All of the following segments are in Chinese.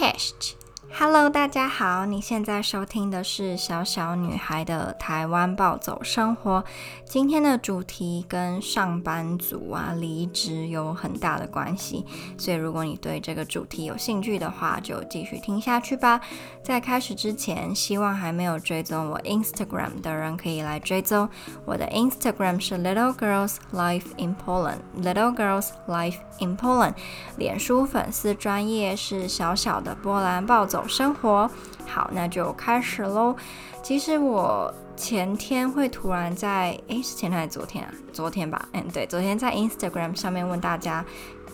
cześć! Hello，大家好，你现在收听的是小小女孩的台湾暴走生活。今天的主题跟上班族啊离职有很大的关系，所以如果你对这个主题有兴趣的话，就继续听下去吧。在开始之前，希望还没有追踪我 Instagram 的人可以来追踪我的 Instagram 是 Little Girls Life in Poland，Little Girls Life in Poland。脸书粉丝专页是小小的波兰暴走生活，好，那就开始喽。其实我前天会突然在，诶，是前天还是昨天啊？昨天吧，嗯，对，昨天在 Instagram 上面问大家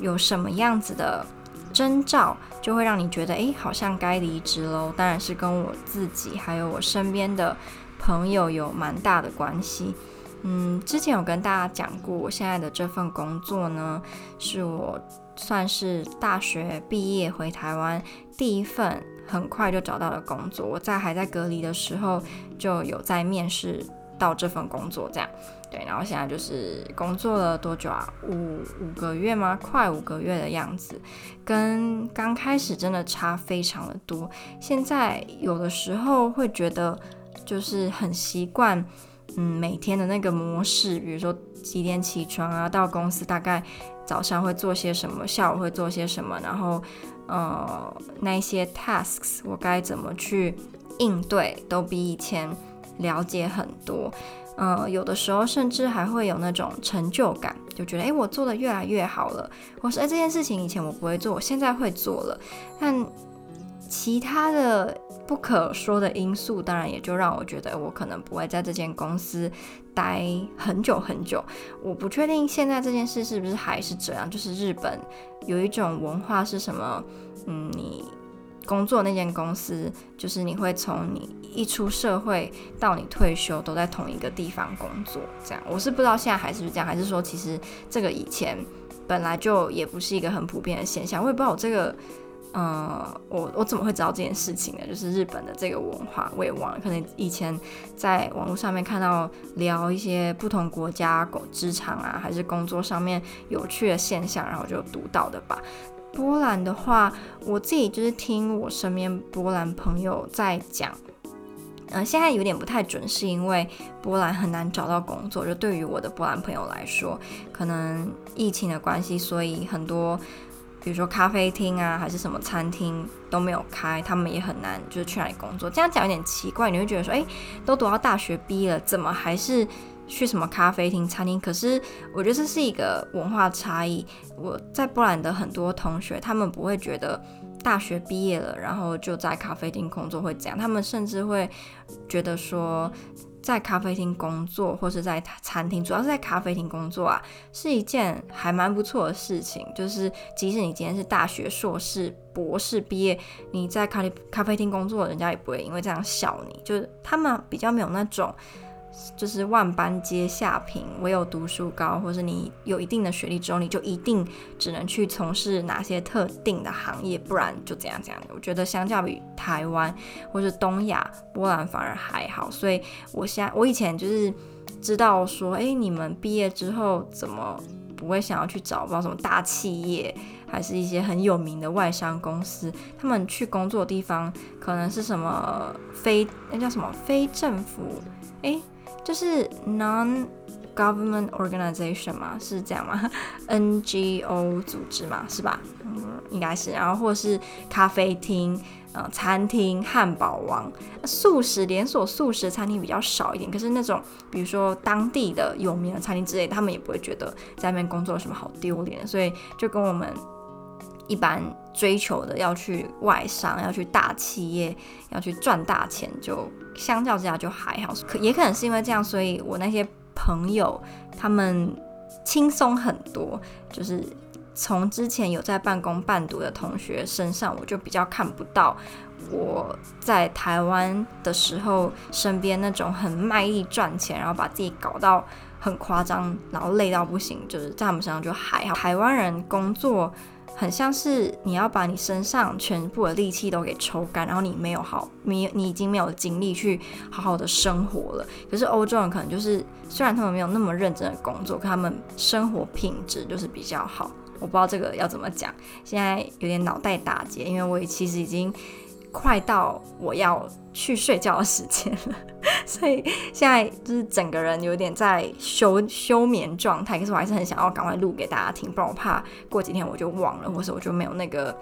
有什么样子的征兆，就会让你觉得，诶，好像该离职喽。当然是跟我自己还有我身边的朋友有蛮大的关系。嗯，之前有跟大家讲过，我现在的这份工作呢，是我算是大学毕业回台湾第一份很快就找到了工作。我在还在隔离的时候就有在面试到这份工作，这样对。然后现在就是工作了多久啊？五五个月吗？快五个月的样子，跟刚开始真的差非常的多。现在有的时候会觉得就是很习惯。嗯，每天的那个模式，比如说几点起床啊，到公司大概早上会做些什么，下午会做些什么，然后呃，那些 tasks 我该怎么去应对，都比以前了解很多。呃，有的时候甚至还会有那种成就感，就觉得诶，我做的越来越好了，我是诶，这件事情以前我不会做，我现在会做了。但其他的。不可说的因素，当然也就让我觉得我可能不会在这间公司待很久很久。我不确定现在这件事是不是还是这样，就是日本有一种文化是什么？嗯，你工作那间公司，就是你会从你一出社会到你退休都在同一个地方工作，这样。我是不知道现在还是不是这样，还是说其实这个以前本来就也不是一个很普遍的现象。我也不知道我这个。嗯，我我怎么会知道这件事情呢？就是日本的这个文化，我也忘了。可能以前在网络上面看到聊一些不同国家职场啊，还是工作上面有趣的现象，然后就读到的吧。波兰的话，我自己就是听我身边波兰朋友在讲，嗯，现在有点不太准，是因为波兰很难找到工作。就对于我的波兰朋友来说，可能疫情的关系，所以很多。比如说咖啡厅啊，还是什么餐厅都没有开，他们也很难就是去哪里工作。这样讲有点奇怪，你会觉得说，诶，都读到大学毕业了，怎么还是去什么咖啡厅、餐厅？可是我觉得这是一个文化差异。我在波兰的很多同学，他们不会觉得大学毕业了，然后就在咖啡厅工作会怎样，他们甚至会觉得说。在咖啡厅工作，或是在餐厅，主要是在咖啡厅工作啊，是一件还蛮不错的事情。就是即使你今天是大学硕士、博士毕业，你在咖咖啡厅工作，人家也不会因为这样笑你。就是他们比较没有那种。就是万般皆下品，唯有读书高，或是你有一定的学历之后，你就一定只能去从事哪些特定的行业，不然就怎样怎样的。我觉得相较于台湾或是东亚，波兰反而还好。所以我现在我以前就是知道说，哎，你们毕业之后怎么不会想要去找不知道什么大企业，还是一些很有名的外商公司？他们去工作的地方可能是什么非那叫什么非政府？哎。就是 non-government organization 嘛，是这样吗？NGO 组织嘛，是吧？嗯，应该是。然后或是咖啡厅、呃，餐厅、汉堡王、素食连锁素食餐厅比较少一点。可是那种比如说当地的有名的餐厅之类，他们也不会觉得在那边工作有什么好丢脸。所以就跟我们一般追求的要去外商、要去大企业、要去赚大钱就。相较之下就还好，可也可能是因为这样，所以我那些朋友他们轻松很多。就是从之前有在半工半读的同学身上，我就比较看不到我在台湾的时候身边那种很卖力赚钱，然后把自己搞到很夸张，然后累到不行。就是在他们身上就还好。台湾人工作。很像是你要把你身上全部的力气都给抽干，然后你没有好，你你已经没有精力去好好的生活了。可是欧洲人可能就是，虽然他们没有那么认真的工作，可他们生活品质就是比较好。我不知道这个要怎么讲，现在有点脑袋打结，因为我也其实已经快到我要去睡觉的时间了，所以现在就是整个人有点在休休眠状态。可是我还是很想要赶快录给大家听，不然我怕过几天我就忘了，或是我就没有那个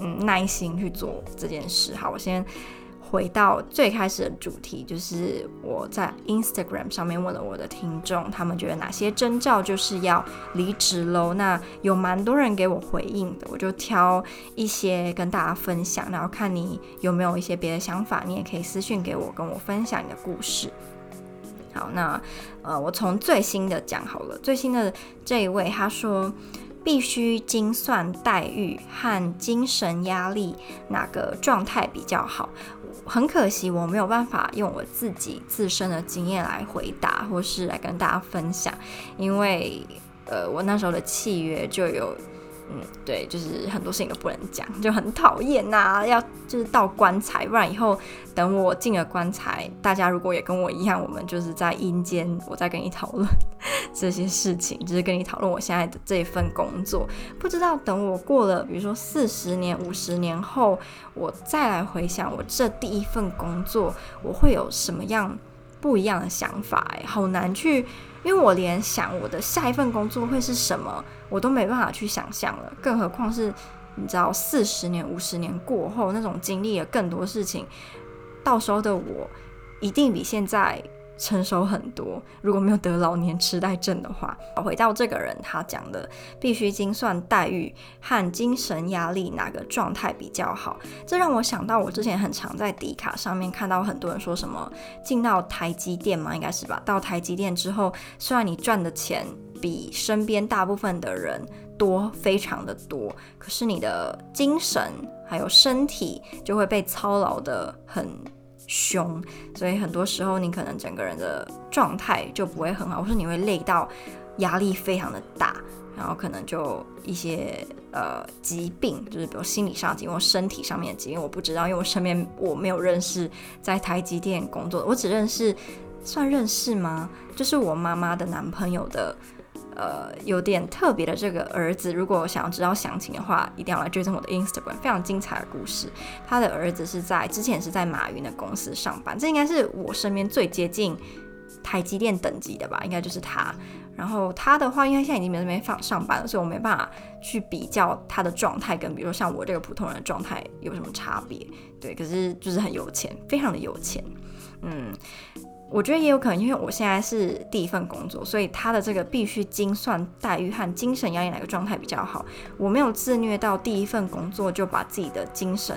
嗯耐心去做这件事。好，我先。回到最开始的主题，就是我在 Instagram 上面问了我的听众，他们觉得哪些征兆就是要离职喽？那有蛮多人给我回应的，我就挑一些跟大家分享，然后看你有没有一些别的想法，你也可以私信给我，跟我分享你的故事。好，那呃，我从最新的讲好了，最新的这一位他说。必须精算待遇和精神压力哪个状态比较好？很可惜，我没有办法用我自己自身的经验来回答，或是来跟大家分享，因为呃，我那时候的契约就有。嗯，对，就是很多事情都不能讲，就很讨厌呐。要就是到棺材，不然以后等我进了棺材，大家如果也跟我一样，我们就是在阴间，我再跟你讨论这些事情，就是跟你讨论我现在的这一份工作。不知道等我过了，比如说四十年、五十年后，我再来回想我这第一份工作，我会有什么样不一样的想法？哎，好难去。因为我连想我的下一份工作会是什么，我都没办法去想象了，更何况是你知道四十年、五十年过后那种经历了更多事情，到时候的我一定比现在。成熟很多，如果没有得老年痴呆症的话，回到这个人他讲的，必须精算待遇和精神压力哪个状态比较好，这让我想到我之前很常在迪卡上面看到很多人说什么进到台积电嘛，应该是吧？到台积电之后，虽然你赚的钱比身边大部分的人多，非常的多，可是你的精神还有身体就会被操劳得很。凶，所以很多时候你可能整个人的状态就不会很好，或是你会累到压力非常的大，然后可能就一些呃疾病，就是比如心理上的疾病或身体上面的疾病，我不知道，因为我身边我没有认识在台积电工作的，我只认识，算认识吗？就是我妈妈的男朋友的。呃，有点特别的这个儿子，如果想要知道详情的话，一定要来追踪我的 Instagram，非常精彩的故事。他的儿子是在之前是在马云的公司上班，这应该是我身边最接近台积电等级的吧，应该就是他。然后他的话，因为现在已经没那边上班了，所以我没办法去比较他的状态跟比如说像我这个普通人的状态有什么差别。对，可是就是很有钱，非常的有钱，嗯。我觉得也有可能，因为我现在是第一份工作，所以他的这个必须精算待遇和精神压力哪个状态比较好。我没有自虐到第一份工作就把自己的精神，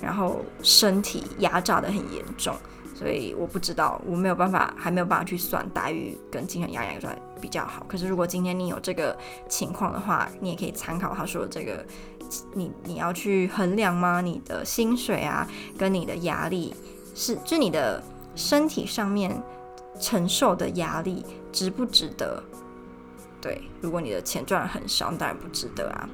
然后身体压榨得很严重，所以我不知道，我没有办法，还没有办法去算待遇跟精神压力哪个状态比较好。可是如果今天你有这个情况的话，你也可以参考他说的这个，你你要去衡量吗？你的薪水啊，跟你的压力是，就你的。身体上面承受的压力值不值得？对，如果你的钱赚得很少，当然不值得啊。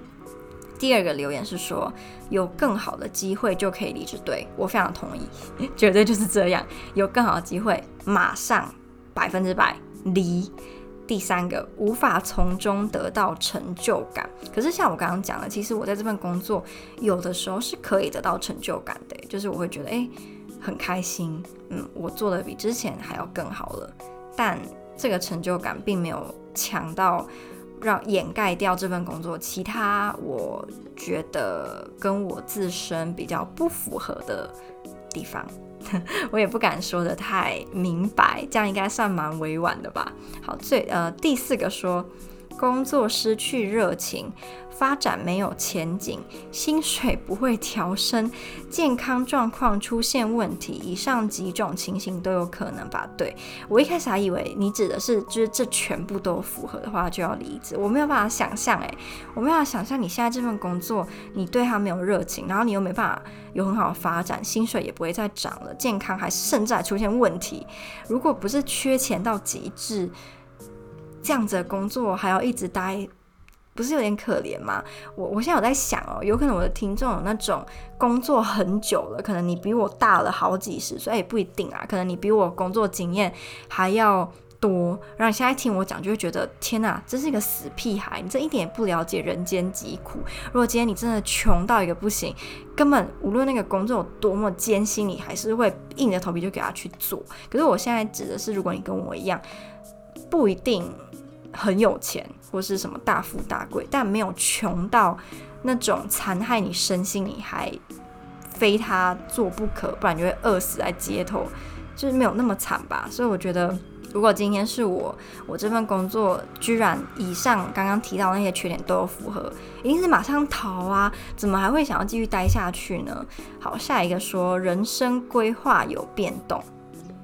第二个留言是说，有更好的机会就可以离职，对，我非常同意，绝对就是这样，有更好的机会，马上百分之百离。第三个，无法从中得到成就感。可是像我刚刚讲的，其实我在这份工作有的时候是可以得到成就感的，就是我会觉得，哎。很开心，嗯，我做的比之前还要更好了，但这个成就感并没有强到让掩盖掉这份工作其他我觉得跟我自身比较不符合的地方，我也不敢说得太明白，这样应该算蛮委婉的吧。好，最呃第四个说工作失去热情。发展没有前景，薪水不会调升，健康状况出现问题，以上几种情形都有可能吧？对，我一开始还以为你指的是，就是这全部都符合的话就要离职。我没有办法想象，诶，我没有办法想象你现在这份工作，你对他没有热情，然后你又没办法有很好的发展，薪水也不会再涨了，健康还甚至还出现问题。如果不是缺钱到极致，这样子的工作还要一直待。不是有点可怜吗？我我现在有在想哦，有可能我的听众有那种工作很久了，可能你比我大了好几十岁，也不一定啊。可能你比我工作经验还要多，然后你现在听我讲，就会觉得天哪，这是一个死屁孩，你这一点也不了解人间疾苦。如果今天你真的穷到一个不行，根本无论那个工作有多么艰辛，你还是会硬着头皮就给他去做。可是我现在指的是，如果你跟我一样，不一定很有钱或是什么大富大贵，但没有穷到那种残害你身心，你还非他做不可，不然就会饿死在街头。就是没有那么惨吧，所以我觉得，如果今天是我，我这份工作居然以上刚刚提到那些缺点都有符合，一定是马上逃啊！怎么还会想要继续待下去呢？好，下一个说人生规划有变动，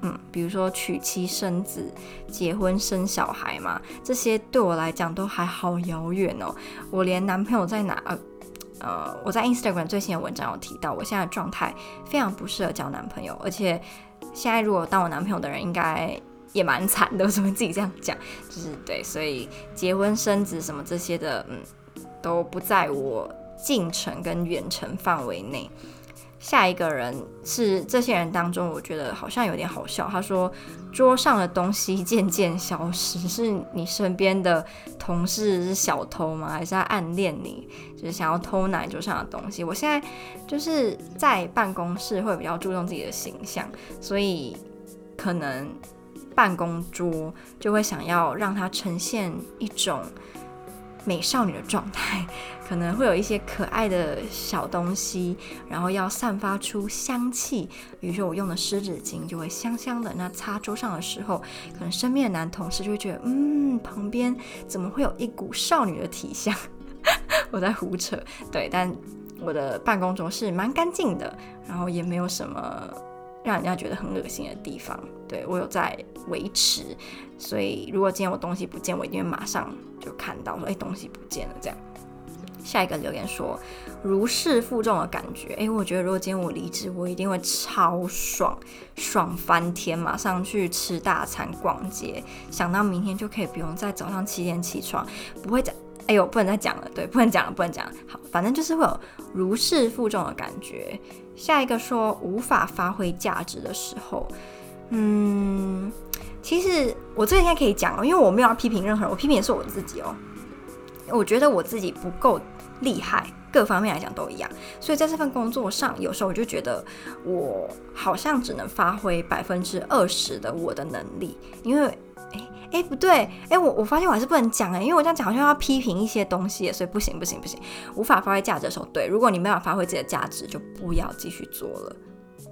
嗯，比如说娶妻生子、结婚生小孩嘛，这些对我来讲都还好遥远哦。我连男朋友在哪，呃，我在 Instagram 最新的文章有提到，我现在状态非常不适合交男朋友，而且。现在如果当我男朋友的人，应该也蛮惨的。为什么自己这样讲？就是对，所以结婚生子什么这些的，嗯，都不在我进程跟远程范围内。下一个人是这些人当中，我觉得好像有点好笑。他说，桌上的东西渐渐消失，是你身边的同事是小偷吗？还是在暗恋你？就是想要偷拿桌上的东西？我现在就是在办公室会比较注重自己的形象，所以可能办公桌就会想要让它呈现一种。美少女的状态，可能会有一些可爱的小东西，然后要散发出香气。比如说我用的湿纸巾就会香香的，那擦桌上的时候，可能身边的男同事就会觉得，嗯，旁边怎么会有一股少女的体香？我在胡扯，对，但我的办公桌是蛮干净的，然后也没有什么。让人家觉得很恶心的地方，对，我有在维持，所以如果今天我东西不见，我一定会马上就看到说，哎，东西不见了这样。下一个留言说如释负重的感觉，哎，我觉得如果今天我离职，我一定会超爽，爽翻天，马上去吃大餐、逛街，想到明天就可以不用在早上七点起床，不会再，哎呦，不能再讲了，对，不能讲了，不能讲了，好，反正就是会有如释负重的感觉。下一个说无法发挥价值的时候，嗯，其实我这应该可以讲哦，因为我没有要批评任何人，我批评的是我自己哦。我觉得我自己不够厉害，各方面来讲都一样，所以在这份工作上，有时候我就觉得我好像只能发挥百分之二十的我的能力，因为。哎，不对，哎，我我发现我还是不能讲哎，因为我这样讲好像要批评一些东西，所以不行不行不行，无法发挥价值的时候，对，如果你没办法发挥自己的价值，就不要继续做了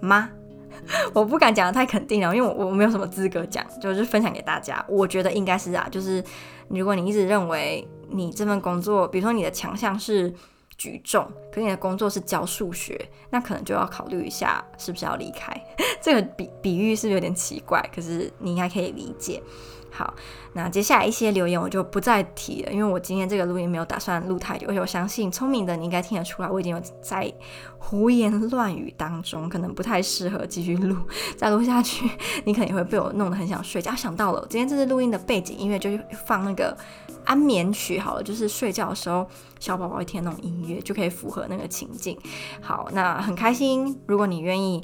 吗？我不敢讲得太肯定了，因为我我没有什么资格讲，就是分享给大家，我觉得应该是啊，就是如果你一直认为你这份工作，比如说你的强项是举重，可你的工作是教数学，那可能就要考虑一下是不是要离开。这个比比喻是不是有点奇怪？可是你应该可以理解。好，那接下来一些留言我就不再提了，因为我今天这个录音没有打算录太久，而且我相信聪明的你应该听得出来，我已经有在胡言乱语当中，可能不太适合继续录，再录下去你可能会被我弄得很想睡觉。想到了，今天这次录音的背景音乐就放那个安眠曲，好了，就是睡觉的时候小宝宝会听那种音乐，就可以符合那个情境。好，那很开心，如果你愿意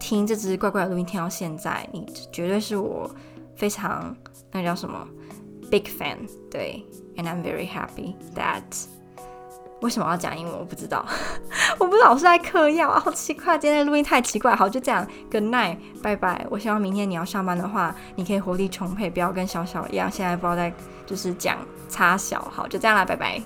听这支怪怪的录音听到现在，你绝对是我非常。那叫什么？Big fan，对，and I'm very happy that。为什么要讲英文？我不知道，我不知道我是在嗑药啊，好奇怪，今天的录音太奇怪。好，就这样，Good night，拜拜。我希望明天你要上班的话，你可以活力充沛，不要跟小小一样，现在不知道在就是讲差小。好，就这样啦，拜拜。